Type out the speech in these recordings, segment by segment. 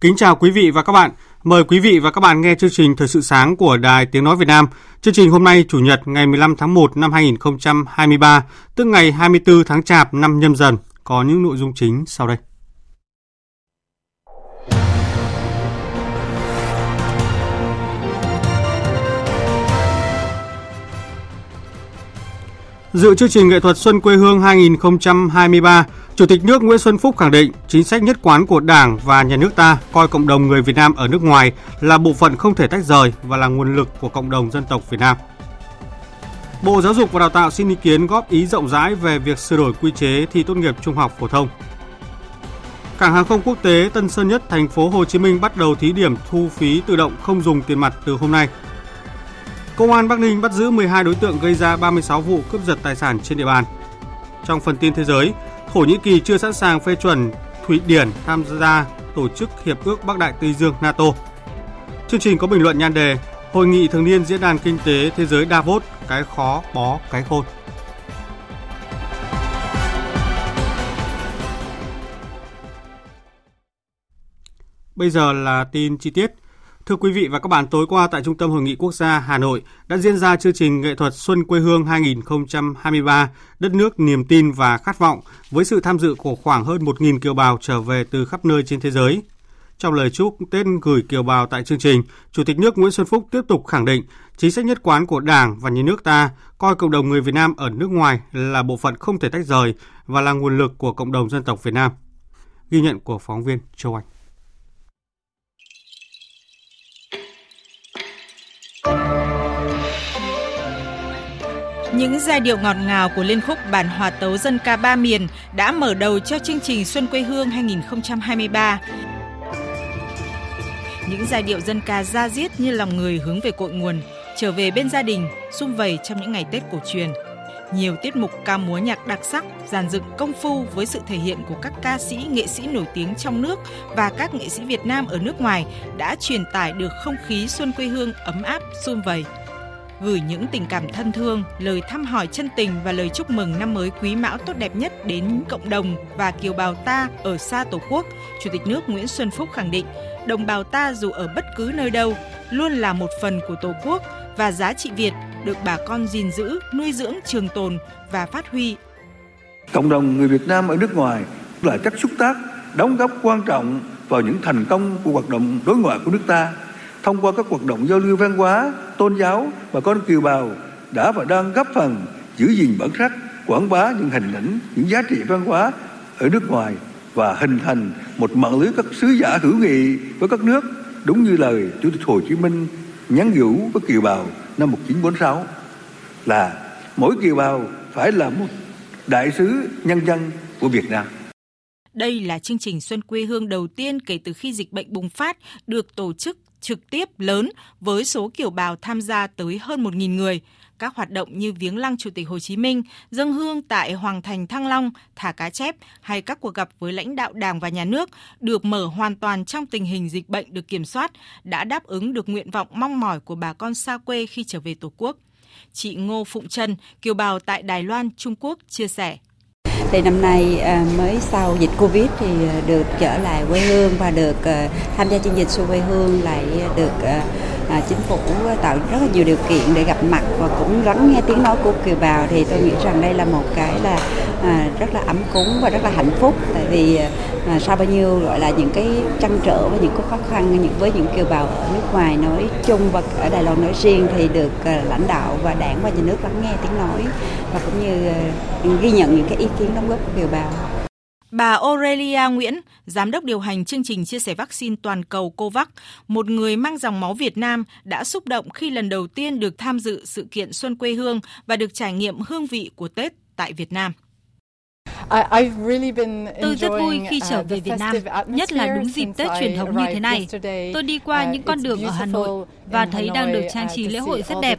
Kính chào quý vị và các bạn. Mời quý vị và các bạn nghe chương trình Thời sự sáng của Đài Tiếng Nói Việt Nam. Chương trình hôm nay Chủ nhật ngày 15 tháng 1 năm 2023, tức ngày 24 tháng Chạp năm nhâm dần, có những nội dung chính sau đây. Dự chương trình nghệ thuật Xuân quê hương 2023, Chủ tịch nước Nguyễn Xuân Phúc khẳng định chính sách nhất quán của Đảng và nhà nước ta coi cộng đồng người Việt Nam ở nước ngoài là bộ phận không thể tách rời và là nguồn lực của cộng đồng dân tộc Việt Nam. Bộ Giáo dục và Đào tạo xin ý kiến góp ý rộng rãi về việc sửa đổi quy chế thi tốt nghiệp trung học phổ thông. Cảng hàng không quốc tế Tân Sơn Nhất, thành phố Hồ Chí Minh bắt đầu thí điểm thu phí tự động không dùng tiền mặt từ hôm nay. Công an Bắc Ninh bắt giữ 12 đối tượng gây ra 36 vụ cướp giật tài sản trên địa bàn. Trong phần tin thế giới, Thổ Nhĩ Kỳ chưa sẵn sàng phê chuẩn Thụy Điển tham gia tổ chức Hiệp ước Bắc Đại Tây Dương NATO. Chương trình có bình luận nhan đề Hội nghị thường niên Diễn đàn Kinh tế Thế giới Davos, cái khó bó cái khôn. Bây giờ là tin chi tiết. Thưa quý vị và các bạn, tối qua tại Trung tâm Hội nghị Quốc gia Hà Nội đã diễn ra chương trình nghệ thuật Xuân quê hương 2023, đất nước niềm tin và khát vọng với sự tham dự của khoảng hơn 1.000 kiều bào trở về từ khắp nơi trên thế giới. Trong lời chúc Tết gửi kiều bào tại chương trình, Chủ tịch nước Nguyễn Xuân Phúc tiếp tục khẳng định chính sách nhất quán của Đảng và nhà nước ta coi cộng đồng người Việt Nam ở nước ngoài là bộ phận không thể tách rời và là nguồn lực của cộng đồng dân tộc Việt Nam. Ghi nhận của phóng viên Châu Anh. Những giai điệu ngọt ngào của liên khúc bản hòa tấu dân ca ba miền đã mở đầu cho chương trình Xuân quê hương 2023. Những giai điệu dân ca ra diết như lòng người hướng về cội nguồn, trở về bên gia đình, sum vầy trong những ngày Tết cổ truyền. Nhiều tiết mục ca múa nhạc đặc sắc, giàn dựng công phu với sự thể hiện của các ca sĩ, nghệ sĩ nổi tiếng trong nước và các nghệ sĩ Việt Nam ở nước ngoài đã truyền tải được không khí xuân quê hương ấm áp, sum vầy gửi những tình cảm thân thương, lời thăm hỏi chân tình và lời chúc mừng năm mới quý mão tốt đẹp nhất đến cộng đồng và kiều bào ta ở xa Tổ quốc, Chủ tịch nước Nguyễn Xuân Phúc khẳng định, đồng bào ta dù ở bất cứ nơi đâu luôn là một phần của Tổ quốc và giá trị Việt được bà con gìn giữ, nuôi dưỡng trường tồn và phát huy. Cộng đồng người Việt Nam ở nước ngoài là chất xúc tác, đóng góp quan trọng vào những thành công của hoạt động đối ngoại của nước ta thông qua các hoạt động giao lưu văn hóa, tôn giáo và con kiều bào đã và đang góp phần giữ gìn bản sắc, quảng bá những hình ảnh, những giá trị văn hóa ở nước ngoài và hình thành một mạng lưới các sứ giả hữu nghị với các nước đúng như lời Chủ tịch Hồ Chí Minh nhắn nhủ với kiều bào năm 1946 là mỗi kiều bào phải là một đại sứ nhân dân của Việt Nam. Đây là chương trình Xuân quê hương đầu tiên kể từ khi dịch bệnh bùng phát được tổ chức trực tiếp lớn với số kiều bào tham gia tới hơn 1.000 người. Các hoạt động như viếng lăng Chủ tịch Hồ Chí Minh, dâng hương tại Hoàng thành Thăng Long, thả cá chép hay các cuộc gặp với lãnh đạo Đảng và Nhà nước được mở hoàn toàn trong tình hình dịch bệnh được kiểm soát, đã đáp ứng được nguyện vọng mong mỏi của bà con xa quê khi trở về Tổ quốc. Chị Ngô Phụng Trân, kiều bào tại Đài Loan, Trung Quốc chia sẻ thì năm nay à, mới sau dịch Covid thì à, được trở lại quê hương và được à, tham gia chương trình xuân quê hương lại được à, chính phủ tạo rất là nhiều điều kiện để gặp mặt và cũng lắng nghe tiếng nói của kiều bào thì tôi nghĩ rằng đây là một cái là à, rất là ấm cúng và rất là hạnh phúc tại vì à, sau bao nhiêu gọi là những cái trăn trở và những cái khó khăn những với những kiều bào ở nước ngoài nói chung và ở Đài Loan nói riêng thì được à, lãnh đạo và đảng và nhà nước lắng nghe tiếng nói và cũng như à, ghi nhận những cái ý kiến đóng góp của kiều bào. Bà Aurelia Nguyễn, Giám đốc điều hành chương trình chia sẻ vaccine toàn cầu COVAX, một người mang dòng máu Việt Nam đã xúc động khi lần đầu tiên được tham dự sự kiện Xuân quê hương và được trải nghiệm hương vị của Tết tại Việt Nam. Tôi rất vui khi trở về Việt Nam, nhất là đúng dịp Tết truyền thống như thế này. Tôi đi qua những con đường ở Hà Nội và thấy đang được trang trí lễ hội rất đẹp.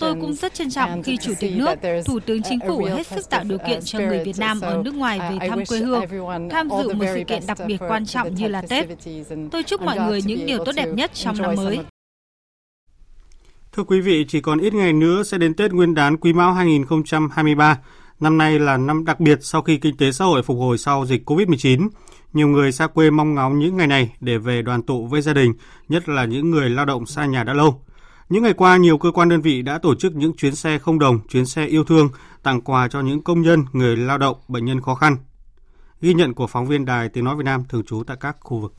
Tôi cũng rất trân trọng khi Chủ tịch nước, Thủ tướng Chính phủ hết sức tạo điều kiện cho người Việt Nam ở nước ngoài về thăm quê hương, tham dự một sự kiện đặc biệt quan trọng như là Tết. Tôi chúc mọi người những điều tốt đẹp nhất trong năm mới. Thưa quý vị, chỉ còn ít ngày nữa sẽ đến Tết Nguyên đán Quý Mão 2023. Năm nay là năm đặc biệt sau khi kinh tế xã hội phục hồi sau dịch COVID-19. Nhiều người xa quê mong ngóng những ngày này để về đoàn tụ với gia đình, nhất là những người lao động xa nhà đã lâu. Những ngày qua, nhiều cơ quan đơn vị đã tổ chức những chuyến xe không đồng, chuyến xe yêu thương, tặng quà cho những công nhân, người lao động, bệnh nhân khó khăn. Ghi nhận của phóng viên Đài Tiếng Nói Việt Nam thường trú tại các khu vực.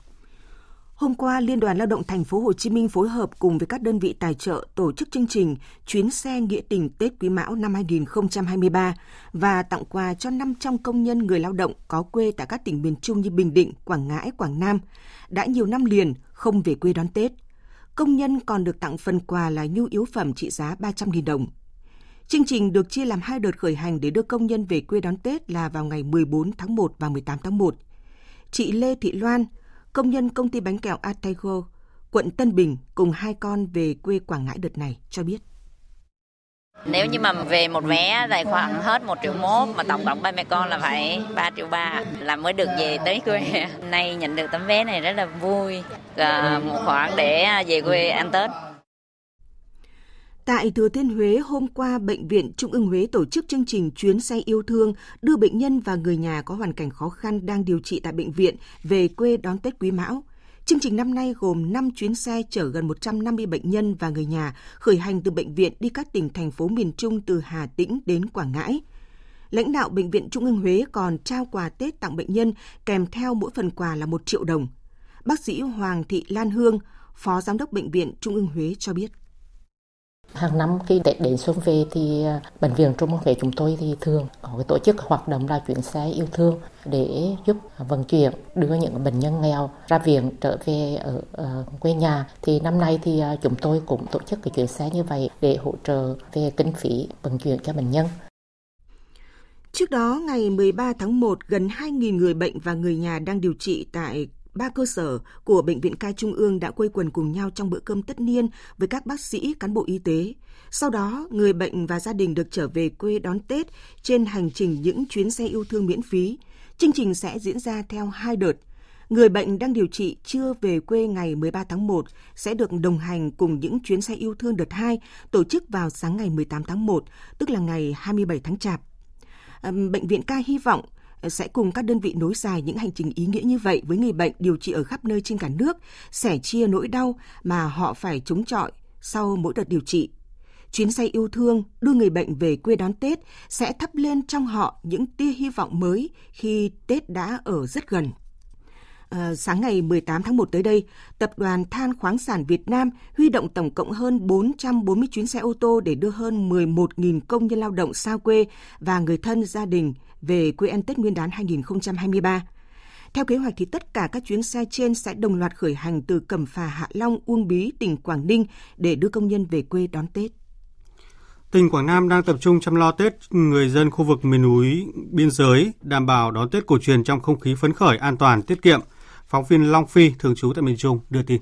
Hôm qua, Liên đoàn Lao động Thành phố Hồ Chí Minh phối hợp cùng với các đơn vị tài trợ tổ chức chương trình Chuyến xe nghĩa tình Tết Quý Mão năm 2023 và tặng quà cho 500 công nhân người lao động có quê tại các tỉnh miền Trung như Bình Định, Quảng Ngãi, Quảng Nam đã nhiều năm liền không về quê đón Tết. Công nhân còn được tặng phần quà là nhu yếu phẩm trị giá 300.000 đồng. Chương trình được chia làm hai đợt khởi hành để đưa công nhân về quê đón Tết là vào ngày 14 tháng 1 và 18 tháng 1. Chị Lê Thị Loan, công nhân công ty bánh kẹo Atego, quận Tân Bình cùng hai con về quê Quảng Ngãi đợt này cho biết. Nếu như mà về một vé tài khoản hết 1 triệu mốt mà tổng cộng ba mẹ con là phải 3 triệu ba là mới được về tới quê. Nay nhận được tấm vé này rất là vui, à, một khoản để về quê ăn Tết. Tại Thừa Thiên Huế, hôm qua, Bệnh viện Trung ương Huế tổ chức chương trình chuyến xe yêu thương đưa bệnh nhân và người nhà có hoàn cảnh khó khăn đang điều trị tại bệnh viện về quê đón Tết Quý Mão. Chương trình năm nay gồm 5 chuyến xe chở gần 150 bệnh nhân và người nhà khởi hành từ bệnh viện đi các tỉnh thành phố miền Trung từ Hà Tĩnh đến Quảng Ngãi. Lãnh đạo Bệnh viện Trung ương Huế còn trao quà Tết tặng bệnh nhân kèm theo mỗi phần quà là 1 triệu đồng. Bác sĩ Hoàng Thị Lan Hương, Phó Giám đốc Bệnh viện Trung ương Huế cho biết. Hàng năm khi Tết đến xuân về thì à, bệnh viện Trung ương Huế chúng tôi thì thường có cái tổ chức hoạt động là chuyến xe yêu thương để giúp vận chuyển đưa những bệnh nhân nghèo ra viện trở về ở, ở quê nhà. Thì năm nay thì à, chúng tôi cũng tổ chức cái chuyến xe như vậy để hỗ trợ về kinh phí vận chuyển cho bệnh nhân. Trước đó, ngày 13 tháng 1, gần 2.000 người bệnh và người nhà đang điều trị tại ba cơ sở của Bệnh viện Ca Trung ương đã quây quần cùng nhau trong bữa cơm tất niên với các bác sĩ, cán bộ y tế. Sau đó, người bệnh và gia đình được trở về quê đón Tết trên hành trình những chuyến xe yêu thương miễn phí. Chương trình sẽ diễn ra theo hai đợt. Người bệnh đang điều trị chưa về quê ngày 13 tháng 1 sẽ được đồng hành cùng những chuyến xe yêu thương đợt 2 tổ chức vào sáng ngày 18 tháng 1, tức là ngày 27 tháng Chạp. Bệnh viện ca hy vọng sẽ cùng các đơn vị nối dài những hành trình ý nghĩa như vậy với người bệnh điều trị ở khắp nơi trên cả nước, sẻ chia nỗi đau mà họ phải chống chọi sau mỗi đợt điều trị. Chuyến xe yêu thương đưa người bệnh về quê đón Tết sẽ thắp lên trong họ những tia hy vọng mới khi Tết đã ở rất gần. À, sáng ngày 18 tháng 1 tới đây, Tập đoàn Than khoáng sản Việt Nam huy động tổng cộng hơn 440 chuyến xe ô tô để đưa hơn 11.000 công nhân lao động xa quê và người thân gia đình về quê ăn Tết Nguyên đán 2023. Theo kế hoạch thì tất cả các chuyến xe trên sẽ đồng loạt khởi hành từ Cẩm Phà, Hạ Long, Uông Bí, tỉnh Quảng Ninh để đưa công nhân về quê đón Tết. Tỉnh Quảng Nam đang tập trung chăm lo Tết người dân khu vực miền núi biên giới, đảm bảo đón Tết cổ truyền trong không khí phấn khởi, an toàn, tiết kiệm. Phóng viên Long Phi, thường trú tại miền Trung, đưa tin.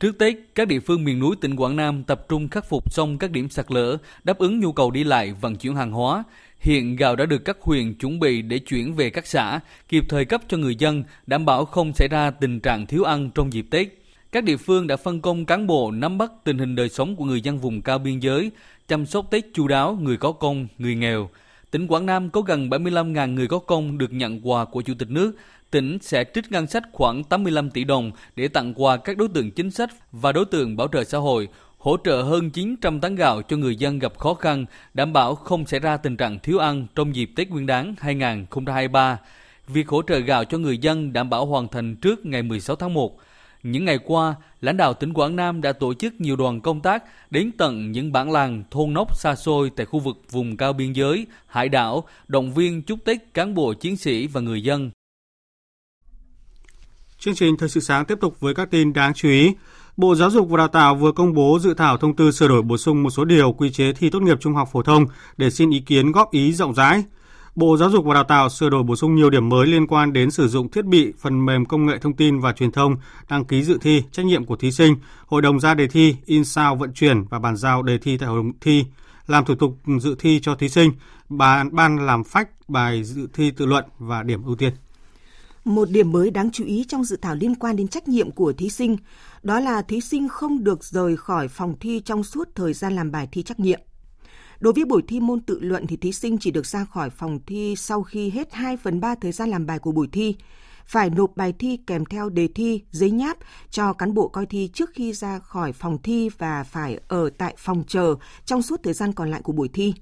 Trước Tết, các địa phương miền núi tỉnh Quảng Nam tập trung khắc phục xong các điểm sạt lở, đáp ứng nhu cầu đi lại, vận chuyển hàng hóa, Hiện gạo đã được các huyện chuẩn bị để chuyển về các xã, kịp thời cấp cho người dân, đảm bảo không xảy ra tình trạng thiếu ăn trong dịp Tết. Các địa phương đã phân công cán bộ nắm bắt tình hình đời sống của người dân vùng cao biên giới, chăm sóc Tết chu đáo người có công, người nghèo. Tỉnh Quảng Nam có gần 75.000 người có công được nhận quà của Chủ tịch nước, tỉnh sẽ trích ngân sách khoảng 85 tỷ đồng để tặng quà các đối tượng chính sách và đối tượng bảo trợ xã hội, hỗ trợ hơn 900 tấn gạo cho người dân gặp khó khăn, đảm bảo không xảy ra tình trạng thiếu ăn trong dịp Tết Nguyên đán 2023. Việc hỗ trợ gạo cho người dân đảm bảo hoàn thành trước ngày 16 tháng 1. Những ngày qua, lãnh đạo tỉnh Quảng Nam đã tổ chức nhiều đoàn công tác đến tận những bản làng, thôn nóc xa xôi tại khu vực vùng cao biên giới, hải đảo, động viên chúc Tết cán bộ chiến sĩ và người dân. Chương trình Thời sự sáng tiếp tục với các tin đáng chú ý. Bộ Giáo dục và Đào tạo vừa công bố dự thảo thông tư sửa đổi bổ sung một số điều quy chế thi tốt nghiệp trung học phổ thông để xin ý kiến góp ý rộng rãi. Bộ Giáo dục và Đào tạo sửa đổi bổ sung nhiều điểm mới liên quan đến sử dụng thiết bị, phần mềm công nghệ thông tin và truyền thông, đăng ký dự thi, trách nhiệm của thí sinh, hội đồng ra đề thi, in sao vận chuyển và bàn giao đề thi tại hội đồng thi, làm thủ tục dự thi cho thí sinh, ban ban làm phách bài dự thi tự luận và điểm ưu tiên. Một điểm mới đáng chú ý trong dự thảo liên quan đến trách nhiệm của thí sinh, đó là thí sinh không được rời khỏi phòng thi trong suốt thời gian làm bài thi trắc nghiệm. Đối với buổi thi môn tự luận thì thí sinh chỉ được ra khỏi phòng thi sau khi hết 2 phần 3 thời gian làm bài của buổi thi, phải nộp bài thi kèm theo đề thi, giấy nháp cho cán bộ coi thi trước khi ra khỏi phòng thi và phải ở tại phòng chờ trong suốt thời gian còn lại của buổi thi.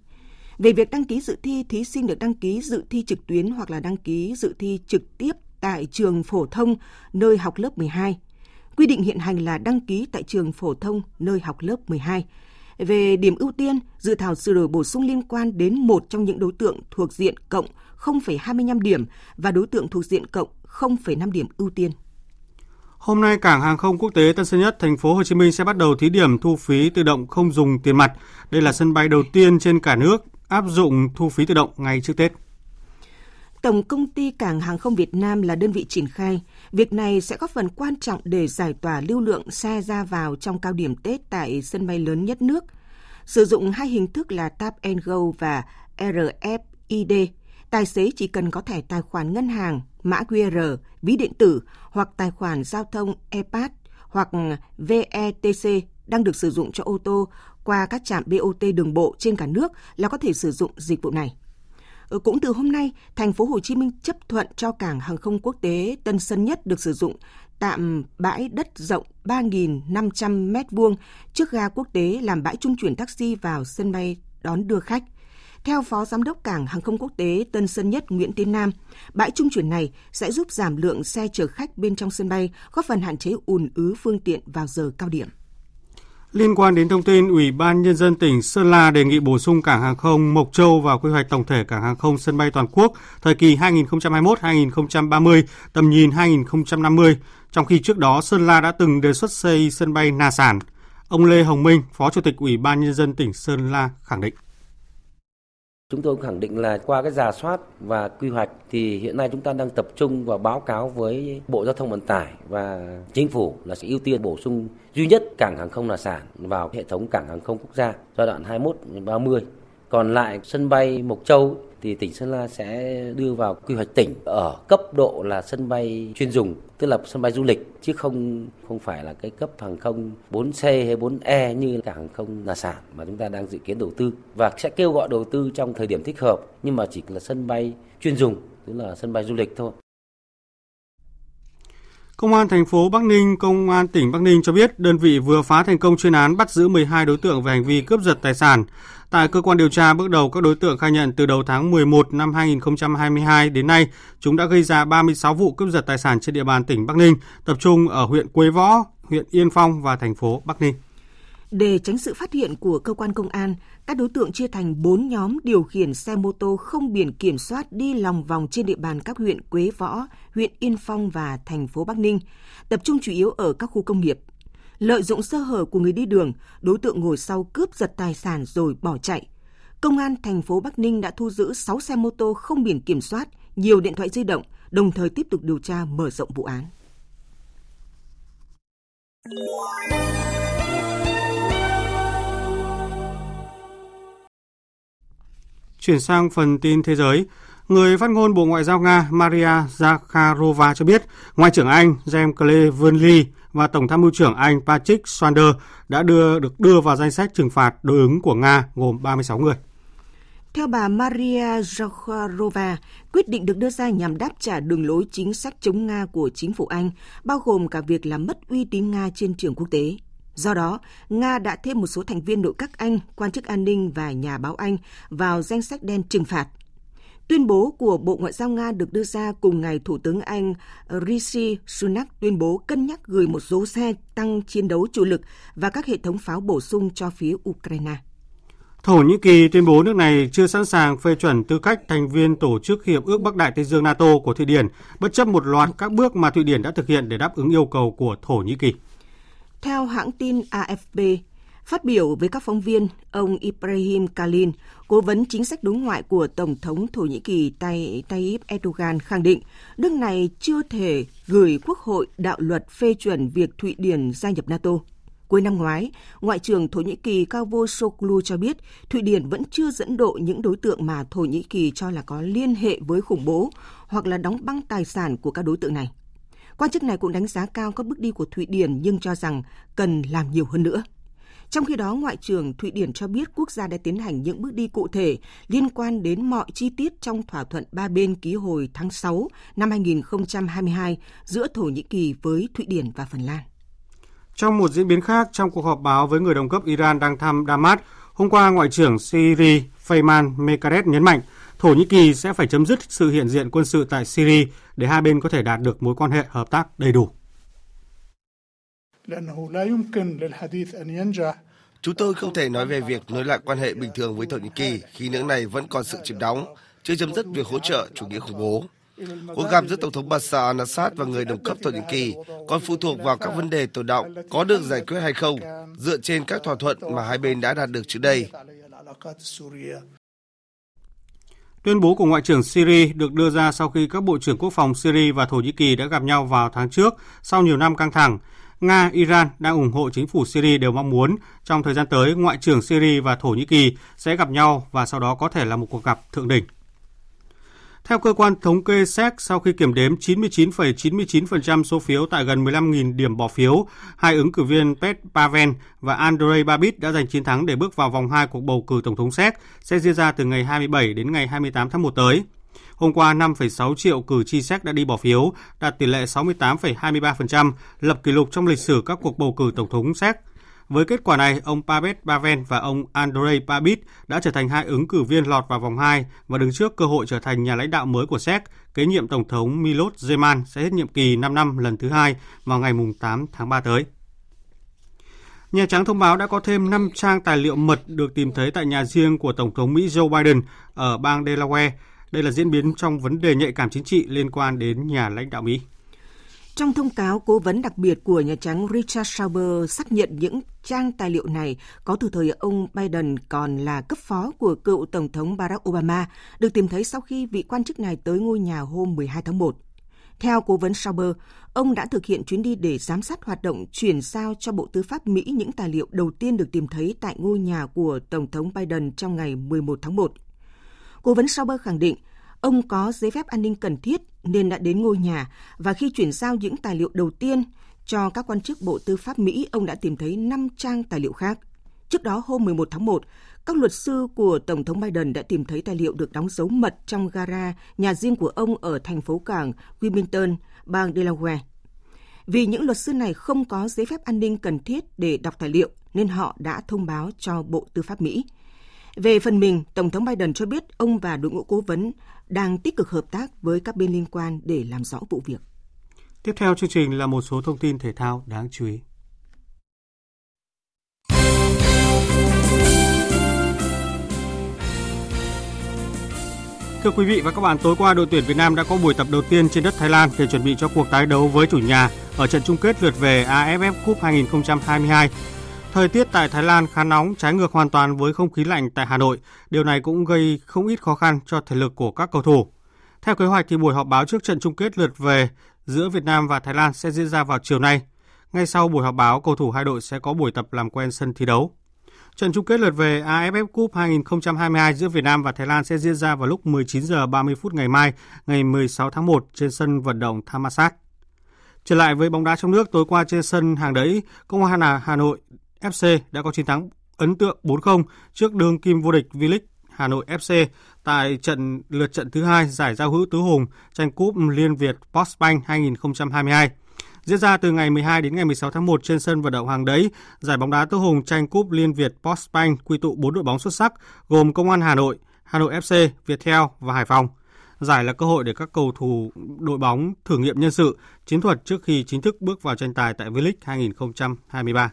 Về việc đăng ký dự thi, thí sinh được đăng ký dự thi trực tuyến hoặc là đăng ký dự thi trực tiếp tại trường phổ thông nơi học lớp 12. Quy định hiện hành là đăng ký tại trường phổ thông nơi học lớp 12. Về điểm ưu tiên, dự thảo sửa đổi bổ sung liên quan đến một trong những đối tượng thuộc diện cộng 0,25 điểm và đối tượng thuộc diện cộng 0,5 điểm ưu tiên. Hôm nay, cảng hàng không quốc tế Tân Sơn Nhất, thành phố Hồ Chí Minh sẽ bắt đầu thí điểm thu phí tự động không dùng tiền mặt. Đây là sân bay đầu tiên trên cả nước áp dụng thu phí tự động ngay trước Tết. Tổng công ty Cảng hàng không Việt Nam là đơn vị triển khai. Việc này sẽ góp phần quan trọng để giải tỏa lưu lượng xe ra vào trong cao điểm Tết tại sân bay lớn nhất nước. Sử dụng hai hình thức là Tap and Go và RFID, tài xế chỉ cần có thẻ tài khoản ngân hàng, mã QR, ví điện tử hoặc tài khoản giao thông EPAS hoặc VETC đang được sử dụng cho ô tô qua các trạm BOT đường bộ trên cả nước là có thể sử dụng dịch vụ này. Ừ, cũng từ hôm nay, thành phố Hồ Chí Minh chấp thuận cho cảng hàng không quốc tế Tân Sơn Nhất được sử dụng tạm bãi đất rộng 3.500 m2 trước ga quốc tế làm bãi trung chuyển taxi vào sân bay đón đưa khách. Theo Phó Giám đốc Cảng Hàng không Quốc tế Tân Sơn Nhất Nguyễn Tiến Nam, bãi trung chuyển này sẽ giúp giảm lượng xe chở khách bên trong sân bay, góp phần hạn chế ùn ứ phương tiện vào giờ cao điểm. Liên quan đến thông tin, Ủy ban Nhân dân tỉnh Sơn La đề nghị bổ sung cảng hàng không Mộc Châu vào quy hoạch tổng thể cảng hàng không sân bay toàn quốc thời kỳ 2021-2030, tầm nhìn 2050, trong khi trước đó Sơn La đã từng đề xuất xây sân bay Na Sản. Ông Lê Hồng Minh, Phó Chủ tịch Ủy ban Nhân dân tỉnh Sơn La khẳng định. Chúng tôi khẳng định là qua cái giả soát và quy hoạch thì hiện nay chúng ta đang tập trung và báo cáo với Bộ Giao thông Vận tải và Chính phủ là sẽ ưu tiên bổ sung duy nhất cảng hàng không là sản vào hệ thống cảng hàng không quốc gia giai đoạn 21-30. Còn lại sân bay Mộc Châu thì tỉnh Sơn La sẽ đưa vào quy hoạch tỉnh ở cấp độ là sân bay chuyên dùng, tức là sân bay du lịch chứ không không phải là cái cấp hàng không 4C hay 4E như cảng hàng không là sản mà chúng ta đang dự kiến đầu tư và sẽ kêu gọi đầu tư trong thời điểm thích hợp nhưng mà chỉ là sân bay chuyên dùng, tức là sân bay du lịch thôi. Công an thành phố Bắc Ninh, Công an tỉnh Bắc Ninh cho biết đơn vị vừa phá thành công chuyên án bắt giữ 12 đối tượng về hành vi cướp giật tài sản. Tại cơ quan điều tra, bước đầu các đối tượng khai nhận từ đầu tháng 11 năm 2022 đến nay, chúng đã gây ra 36 vụ cướp giật tài sản trên địa bàn tỉnh Bắc Ninh, tập trung ở huyện Quế Võ, huyện Yên Phong và thành phố Bắc Ninh. Để tránh sự phát hiện của cơ quan công an, các đối tượng chia thành 4 nhóm điều khiển xe mô tô không biển kiểm soát đi lòng vòng trên địa bàn các huyện Quế Võ, huyện Yên Phong và thành phố Bắc Ninh, tập trung chủ yếu ở các khu công nghiệp. Lợi dụng sơ hở của người đi đường, đối tượng ngồi sau cướp giật tài sản rồi bỏ chạy. Công an thành phố Bắc Ninh đã thu giữ 6 xe mô tô không biển kiểm soát, nhiều điện thoại di động, đồng thời tiếp tục điều tra mở rộng vụ án. Chuyển sang phần tin thế giới, người phát ngôn Bộ Ngoại giao Nga Maria Zakharova cho biết, Ngoại trưởng Anh James Cleverly và Tổng tham mưu trưởng Anh Patrick Swander đã đưa được đưa vào danh sách trừng phạt đối ứng của Nga gồm 36 người. Theo bà Maria Zakharova, quyết định được đưa ra nhằm đáp trả đường lối chính sách chống Nga của chính phủ Anh, bao gồm cả việc làm mất uy tín Nga trên trường quốc tế. Do đó, Nga đã thêm một số thành viên nội các Anh, quan chức an ninh và nhà báo Anh vào danh sách đen trừng phạt. Tuyên bố của Bộ Ngoại giao Nga được đưa ra cùng ngày Thủ tướng Anh Rishi Sunak tuyên bố cân nhắc gửi một số xe tăng chiến đấu chủ lực và các hệ thống pháo bổ sung cho phía Ukraine. Thổ Nhĩ Kỳ tuyên bố nước này chưa sẵn sàng phê chuẩn tư cách thành viên tổ chức Hiệp ước Bắc Đại Tây Dương NATO của Thụy Điển, bất chấp một loạt các bước mà Thụy Điển đã thực hiện để đáp ứng yêu cầu của Thổ Nhĩ Kỳ. Theo hãng tin AFP, phát biểu với các phóng viên, ông Ibrahim Kalin, cố vấn chính sách đối ngoại của Tổng thống Thổ Nhĩ Kỳ Tayyip Erdogan khẳng định nước này chưa thể gửi Quốc hội đạo luật phê chuẩn việc Thụy Điển gia nhập NATO. Cuối năm ngoái, Ngoại trưởng Thổ Nhĩ Kỳ Cavusoglu cho biết Thụy Điển vẫn chưa dẫn độ những đối tượng mà Thổ Nhĩ Kỳ cho là có liên hệ với khủng bố hoặc là đóng băng tài sản của các đối tượng này. Quan chức này cũng đánh giá cao các bước đi của Thụy Điển nhưng cho rằng cần làm nhiều hơn nữa. Trong khi đó, Ngoại trưởng Thụy Điển cho biết quốc gia đã tiến hành những bước đi cụ thể liên quan đến mọi chi tiết trong thỏa thuận ba bên ký hồi tháng 6 năm 2022 giữa Thổ Nhĩ Kỳ với Thụy Điển và Phần Lan. Trong một diễn biến khác, trong cuộc họp báo với người đồng cấp Iran đang thăm Damas, hôm qua Ngoại trưởng Syria Fayman Mekaret nhấn mạnh Thổ Nhĩ Kỳ sẽ phải chấm dứt sự hiện diện quân sự tại Syria để hai bên có thể đạt được mối quan hệ hợp tác đầy đủ. Chúng tôi không thể nói về việc nối lại quan hệ bình thường với Thổ Nhĩ Kỳ khi nước này vẫn còn sự chiếm đóng, chưa chấm dứt việc hỗ trợ chủ nghĩa khủng bố. Cuộc gặp giữa Tổng thống Bashar al-Assad và người đồng cấp Thổ Nhĩ Kỳ còn phụ thuộc vào các vấn đề tồn động có được giải quyết hay không, dựa trên các thỏa thuận mà hai bên đã đạt được trước đây. Tuyên bố của Ngoại trưởng Syria được đưa ra sau khi các bộ trưởng quốc phòng Syria và Thổ Nhĩ Kỳ đã gặp nhau vào tháng trước sau nhiều năm căng thẳng. Nga, Iran đang ủng hộ chính phủ Syria đều mong muốn trong thời gian tới Ngoại trưởng Syria và Thổ Nhĩ Kỳ sẽ gặp nhau và sau đó có thể là một cuộc gặp thượng đỉnh. Theo cơ quan thống kê Séc, sau khi kiểm đếm 99,99% số phiếu tại gần 15.000 điểm bỏ phiếu, hai ứng cử viên Pet Pavel và Andrei Babis đã giành chiến thắng để bước vào vòng 2 cuộc bầu cử tổng thống Séc sẽ diễn ra từ ngày 27 đến ngày 28 tháng 1 tới. Hôm qua, 5,6 triệu cử tri Séc đã đi bỏ phiếu, đạt tỷ lệ 68,23%, lập kỷ lục trong lịch sử các cuộc bầu cử tổng thống Séc. Với kết quả này, ông Pavel Baven và ông Andrei Babis đã trở thành hai ứng cử viên lọt vào vòng 2 và đứng trước cơ hội trở thành nhà lãnh đạo mới của Séc, kế nhiệm Tổng thống Milos Zeman sẽ hết nhiệm kỳ 5 năm lần thứ hai vào ngày 8 tháng 3 tới. Nhà Trắng thông báo đã có thêm 5 trang tài liệu mật được tìm thấy tại nhà riêng của Tổng thống Mỹ Joe Biden ở bang Delaware. Đây là diễn biến trong vấn đề nhạy cảm chính trị liên quan đến nhà lãnh đạo Mỹ. Trong thông cáo, cố vấn đặc biệt của Nhà Trắng Richard Sauber xác nhận những trang tài liệu này có từ thời ông Biden còn là cấp phó của cựu Tổng thống Barack Obama, được tìm thấy sau khi vị quan chức này tới ngôi nhà hôm 12 tháng 1. Theo cố vấn Sauber, ông đã thực hiện chuyến đi để giám sát hoạt động chuyển giao cho Bộ Tư pháp Mỹ những tài liệu đầu tiên được tìm thấy tại ngôi nhà của Tổng thống Biden trong ngày 11 tháng 1. Cố vấn Sauber khẳng định Ông có giấy phép an ninh cần thiết nên đã đến ngôi nhà và khi chuyển giao những tài liệu đầu tiên cho các quan chức Bộ Tư pháp Mỹ, ông đã tìm thấy 5 trang tài liệu khác. Trước đó hôm 11 tháng 1, các luật sư của Tổng thống Biden đã tìm thấy tài liệu được đóng dấu mật trong gara nhà riêng của ông ở thành phố cảng Wilmington, bang Delaware. Vì những luật sư này không có giấy phép an ninh cần thiết để đọc tài liệu, nên họ đã thông báo cho Bộ Tư pháp Mỹ. Về phần mình, Tổng thống Biden cho biết ông và đội ngũ cố vấn đang tích cực hợp tác với các bên liên quan để làm rõ vụ việc. Tiếp theo chương trình là một số thông tin thể thao đáng chú ý. Thưa quý vị và các bạn, tối qua đội tuyển Việt Nam đã có buổi tập đầu tiên trên đất Thái Lan để chuẩn bị cho cuộc tái đấu với chủ nhà ở trận chung kết lượt về AFF Cup 2022 Thời tiết tại Thái Lan khá nóng, trái ngược hoàn toàn với không khí lạnh tại Hà Nội. Điều này cũng gây không ít khó khăn cho thể lực của các cầu thủ. Theo kế hoạch thì buổi họp báo trước trận chung kết lượt về giữa Việt Nam và Thái Lan sẽ diễn ra vào chiều nay. Ngay sau buổi họp báo, cầu thủ hai đội sẽ có buổi tập làm quen sân thi đấu. Trận chung kết lượt về AFF Cup 2022 giữa Việt Nam và Thái Lan sẽ diễn ra vào lúc 19 giờ 30 phút ngày mai, ngày 16 tháng 1 trên sân vận động Thammasat. Trở lại với bóng đá trong nước, tối qua trên sân hàng đẫy, Công an Hà Nội FC đã có chiến thắng ấn tượng 4-0 trước đương kim vô địch V-League Hà Nội FC tại trận lượt trận thứ hai giải giao hữu tứ hùng tranh cúp Liên Việt Postbank 2022. Diễn ra từ ngày 12 đến ngày 16 tháng 1 trên sân vận động Hàng Đấy, giải bóng đá tứ hùng tranh cúp Liên Việt Postbank quy tụ 4 đội bóng xuất sắc gồm Công an Hà Nội, Hà Nội FC, Viettel và Hải Phòng. Giải là cơ hội để các cầu thủ đội bóng thử nghiệm nhân sự, chiến thuật trước khi chính thức bước vào tranh tài tại V-League 2023.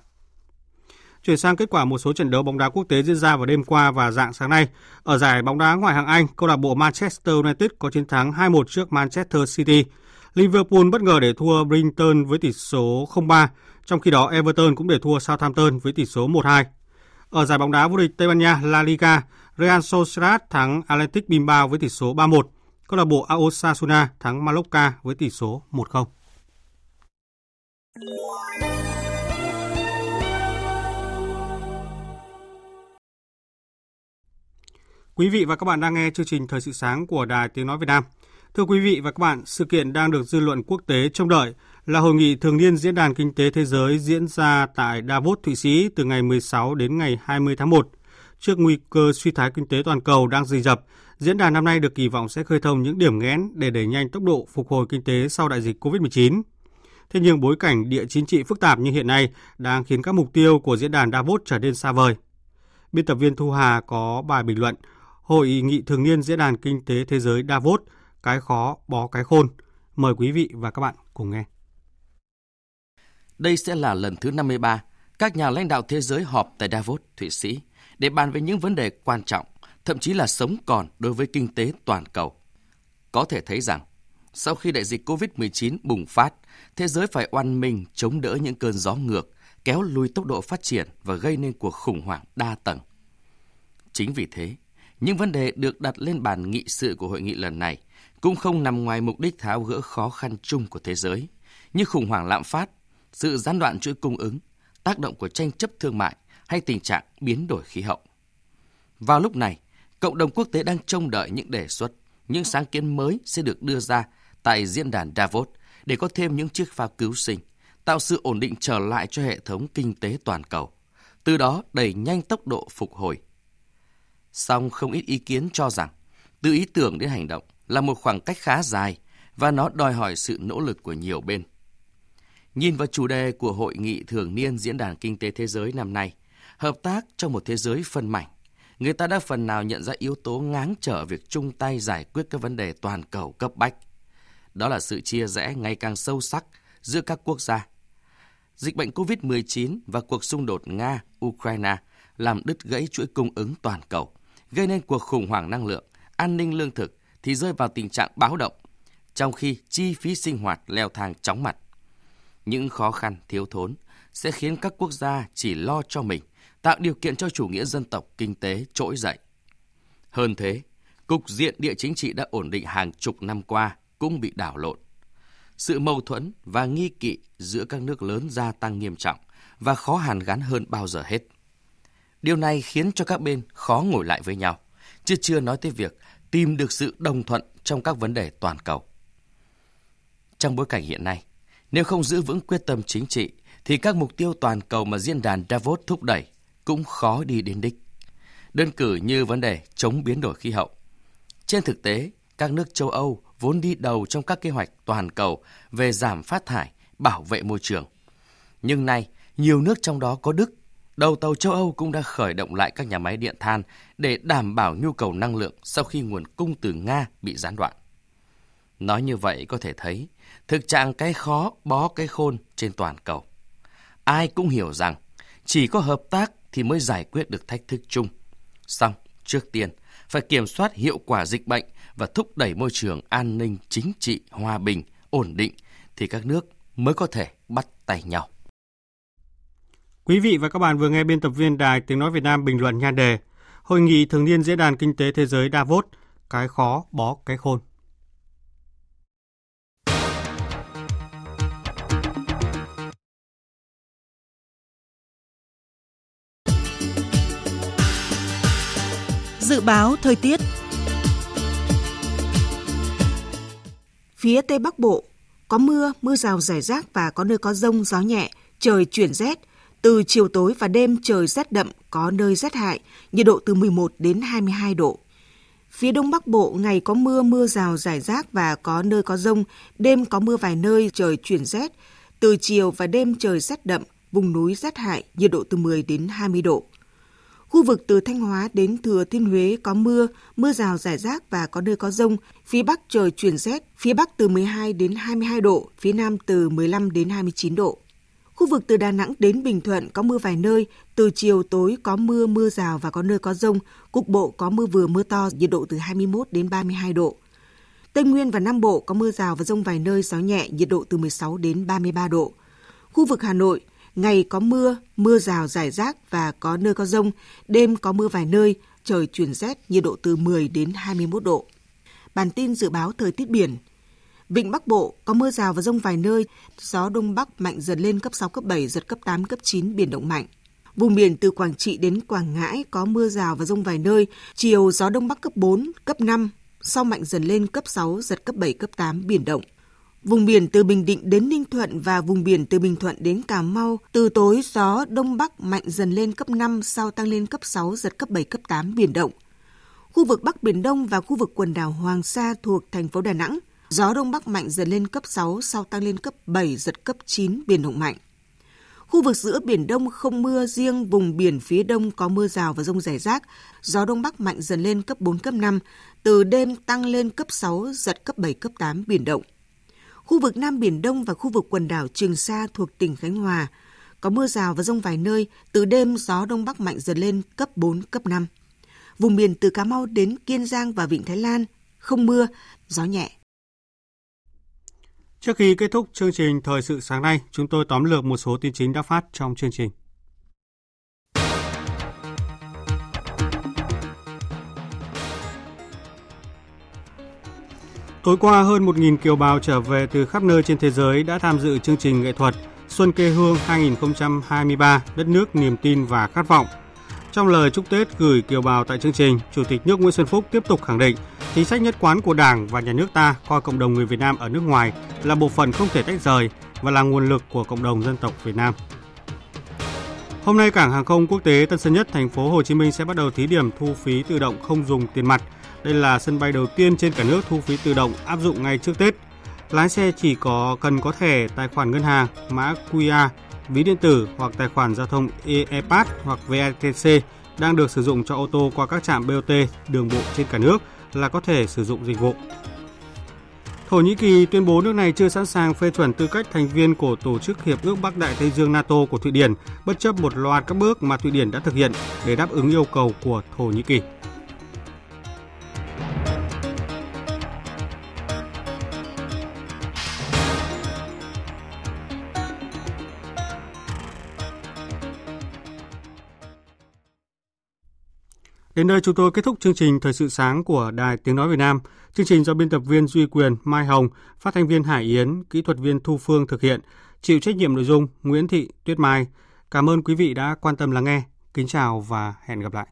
Chuyển sang kết quả một số trận đấu bóng đá quốc tế diễn ra vào đêm qua và dạng sáng nay. Ở giải bóng đá ngoại hạng Anh, câu lạc bộ Manchester United có chiến thắng 2-1 trước Manchester City. Liverpool bất ngờ để thua Brighton với tỷ số 0-3, trong khi đó Everton cũng để thua Southampton với tỷ số 1-2. Ở giải bóng đá vô địch Tây Ban Nha La Liga, Real Sociedad thắng Athletic Bilbao với tỷ số 3-1. Câu lạc bộ Osasuna thắng Mallorca với tỷ số 1-0. Quý vị và các bạn đang nghe chương trình Thời sự sáng của Đài Tiếng Nói Việt Nam. Thưa quý vị và các bạn, sự kiện đang được dư luận quốc tế trông đợi là hội nghị thường niên Diễn đàn Kinh tế Thế giới diễn ra tại Davos, Thụy Sĩ từ ngày 16 đến ngày 20 tháng 1. Trước nguy cơ suy thoái kinh tế toàn cầu đang dình dập, diễn đàn năm nay được kỳ vọng sẽ khơi thông những điểm nghẽn để đẩy nhanh tốc độ phục hồi kinh tế sau đại dịch COVID-19. Thế nhưng bối cảnh địa chính trị phức tạp như hiện nay đang khiến các mục tiêu của diễn đàn Davos trở nên xa vời. Biên tập viên Thu Hà có bài bình luận Hội nghị thường niên Diễn đàn Kinh tế Thế giới Davos, cái khó bó cái khôn. Mời quý vị và các bạn cùng nghe. Đây sẽ là lần thứ 53 các nhà lãnh đạo thế giới họp tại Davos, Thụy Sĩ để bàn về những vấn đề quan trọng, thậm chí là sống còn đối với kinh tế toàn cầu. Có thể thấy rằng, sau khi đại dịch COVID-19 bùng phát, thế giới phải oan mình chống đỡ những cơn gió ngược, kéo lùi tốc độ phát triển và gây nên cuộc khủng hoảng đa tầng. Chính vì thế, những vấn đề được đặt lên bàn nghị sự của hội nghị lần này cũng không nằm ngoài mục đích tháo gỡ khó khăn chung của thế giới, như khủng hoảng lạm phát, sự gián đoạn chuỗi cung ứng, tác động của tranh chấp thương mại hay tình trạng biến đổi khí hậu. Vào lúc này, cộng đồng quốc tế đang trông đợi những đề xuất, những sáng kiến mới sẽ được đưa ra tại diễn đàn Davos để có thêm những chiếc phao cứu sinh, tạo sự ổn định trở lại cho hệ thống kinh tế toàn cầu, từ đó đẩy nhanh tốc độ phục hồi Song không ít ý kiến cho rằng từ ý tưởng đến hành động là một khoảng cách khá dài và nó đòi hỏi sự nỗ lực của nhiều bên. Nhìn vào chủ đề của Hội nghị thường niên Diễn đàn Kinh tế Thế giới năm nay, hợp tác trong một thế giới phân mảnh, người ta đã phần nào nhận ra yếu tố ngáng trở việc chung tay giải quyết các vấn đề toàn cầu cấp bách. Đó là sự chia rẽ ngày càng sâu sắc giữa các quốc gia. Dịch bệnh COVID-19 và cuộc xung đột Nga-Ukraine làm đứt gãy chuỗi cung ứng toàn cầu – gây nên cuộc khủng hoảng năng lượng, an ninh lương thực thì rơi vào tình trạng báo động, trong khi chi phí sinh hoạt leo thang chóng mặt. Những khó khăn thiếu thốn sẽ khiến các quốc gia chỉ lo cho mình, tạo điều kiện cho chủ nghĩa dân tộc kinh tế trỗi dậy. Hơn thế, cục diện địa chính trị đã ổn định hàng chục năm qua cũng bị đảo lộn. Sự mâu thuẫn và nghi kỵ giữa các nước lớn gia tăng nghiêm trọng và khó hàn gắn hơn bao giờ hết. Điều này khiến cho các bên khó ngồi lại với nhau, chứ chưa nói tới việc tìm được sự đồng thuận trong các vấn đề toàn cầu. Trong bối cảnh hiện nay, nếu không giữ vững quyết tâm chính trị, thì các mục tiêu toàn cầu mà diễn đàn Davos thúc đẩy cũng khó đi đến đích. Đơn cử như vấn đề chống biến đổi khí hậu. Trên thực tế, các nước châu Âu vốn đi đầu trong các kế hoạch toàn cầu về giảm phát thải, bảo vệ môi trường. Nhưng nay, nhiều nước trong đó có Đức đầu tàu châu Âu cũng đã khởi động lại các nhà máy điện than để đảm bảo nhu cầu năng lượng sau khi nguồn cung từ Nga bị gián đoạn. Nói như vậy có thể thấy, thực trạng cái khó bó cái khôn trên toàn cầu. Ai cũng hiểu rằng, chỉ có hợp tác thì mới giải quyết được thách thức chung. Xong, trước tiên, phải kiểm soát hiệu quả dịch bệnh và thúc đẩy môi trường an ninh chính trị, hòa bình, ổn định thì các nước mới có thể bắt tay nhau. Quý vị và các bạn vừa nghe biên tập viên Đài Tiếng Nói Việt Nam bình luận nhan đề Hội nghị thường niên Diễn đàn Kinh tế Thế giới Davos, cái khó bó cái khôn. Dự báo thời tiết Phía Tây Bắc Bộ có mưa, mưa rào rải rác và có nơi có rông, gió nhẹ, trời chuyển rét, từ chiều tối và đêm trời rét đậm, có nơi rét hại, nhiệt độ từ 11 đến 22 độ. Phía Đông Bắc Bộ ngày có mưa, mưa rào rải rác và có nơi có rông, đêm có mưa vài nơi, trời chuyển rét. Từ chiều và đêm trời rét đậm, vùng núi rét hại, nhiệt độ từ 10 đến 20 độ. Khu vực từ Thanh Hóa đến Thừa Thiên Huế có mưa, mưa rào rải rác và có nơi có rông. Phía Bắc trời chuyển rét, phía Bắc từ 12 đến 22 độ, phía Nam từ 15 đến 29 độ. Khu vực từ Đà Nẵng đến Bình Thuận có mưa vài nơi, từ chiều tối có mưa, mưa rào và có nơi có rông, cục bộ có mưa vừa mưa to, nhiệt độ từ 21 đến 32 độ. Tây Nguyên và Nam Bộ có mưa rào và rông vài nơi, gió nhẹ, nhiệt độ từ 16 đến 33 độ. Khu vực Hà Nội, ngày có mưa, mưa rào rải rác và có nơi có rông, đêm có mưa vài nơi, trời chuyển rét, nhiệt độ từ 10 đến 21 độ. Bản tin dự báo thời tiết biển – Vịnh Bắc Bộ có mưa rào và rông vài nơi, gió đông bắc mạnh dần lên cấp 6, cấp 7, giật cấp 8, cấp 9, biển động mạnh. Vùng biển từ Quảng Trị đến Quảng Ngãi có mưa rào và rông vài nơi, chiều gió đông bắc cấp 4, cấp 5, sau mạnh dần lên cấp 6, giật cấp 7, cấp 8, biển động. Vùng biển từ Bình Định đến Ninh Thuận và vùng biển từ Bình Thuận đến Cà Mau, từ tối gió đông bắc mạnh dần lên cấp 5, sau tăng lên cấp 6, giật cấp 7, cấp 8, biển động. Khu vực Bắc Biển Đông và khu vực quần đảo Hoàng Sa thuộc thành phố Đà Nẵng, Gió Đông Bắc mạnh dần lên cấp 6, sau tăng lên cấp 7, giật cấp 9, biển động mạnh. Khu vực giữa Biển Đông không mưa, riêng vùng biển phía đông có mưa rào và rông rải rác. Gió Đông Bắc mạnh dần lên cấp 4, cấp 5, từ đêm tăng lên cấp 6, giật cấp 7, cấp 8, biển động. Khu vực Nam Biển Đông và khu vực quần đảo Trường Sa thuộc tỉnh Khánh Hòa có mưa rào và rông vài nơi, từ đêm gió Đông Bắc mạnh dần lên cấp 4, cấp 5. Vùng biển từ Cà Mau đến Kiên Giang và Vịnh Thái Lan không mưa, gió nhẹ. Trước khi kết thúc chương trình Thời sự sáng nay, chúng tôi tóm lược một số tin chính đã phát trong chương trình. Tối qua, hơn 1.000 kiều bào trở về từ khắp nơi trên thế giới đã tham dự chương trình nghệ thuật Xuân Kê Hương 2023, đất nước niềm tin và khát vọng – trong lời chúc Tết gửi kiều bào tại chương trình, Chủ tịch nước Nguyễn Xuân Phúc tiếp tục khẳng định chính sách nhất quán của Đảng và nhà nước ta coi cộng đồng người Việt Nam ở nước ngoài là bộ phận không thể tách rời và là nguồn lực của cộng đồng dân tộc Việt Nam. Hôm nay cảng hàng không quốc tế Tân Sơn Nhất thành phố Hồ Chí Minh sẽ bắt đầu thí điểm thu phí tự động không dùng tiền mặt. Đây là sân bay đầu tiên trên cả nước thu phí tự động áp dụng ngay trước Tết. Lái xe chỉ có cần có thẻ tài khoản ngân hàng, mã QR ví điện tử hoặc tài khoản giao thông e-pass hoặc VETC đang được sử dụng cho ô tô qua các trạm BOT, đường bộ trên cả nước là có thể sử dụng dịch vụ. Thổ Nhĩ Kỳ tuyên bố nước này chưa sẵn sàng phê chuẩn tư cách thành viên của Tổ chức Hiệp ước Bắc Đại Tây Dương NATO của Thụy Điển, bất chấp một loạt các bước mà Thụy Điển đã thực hiện để đáp ứng yêu cầu của Thổ Nhĩ Kỳ. Đến đây chúng tôi kết thúc chương trình Thời sự sáng của Đài Tiếng Nói Việt Nam. Chương trình do biên tập viên Duy Quyền, Mai Hồng, phát thanh viên Hải Yến, kỹ thuật viên Thu Phương thực hiện, chịu trách nhiệm nội dung Nguyễn Thị Tuyết Mai. Cảm ơn quý vị đã quan tâm lắng nghe. Kính chào và hẹn gặp lại.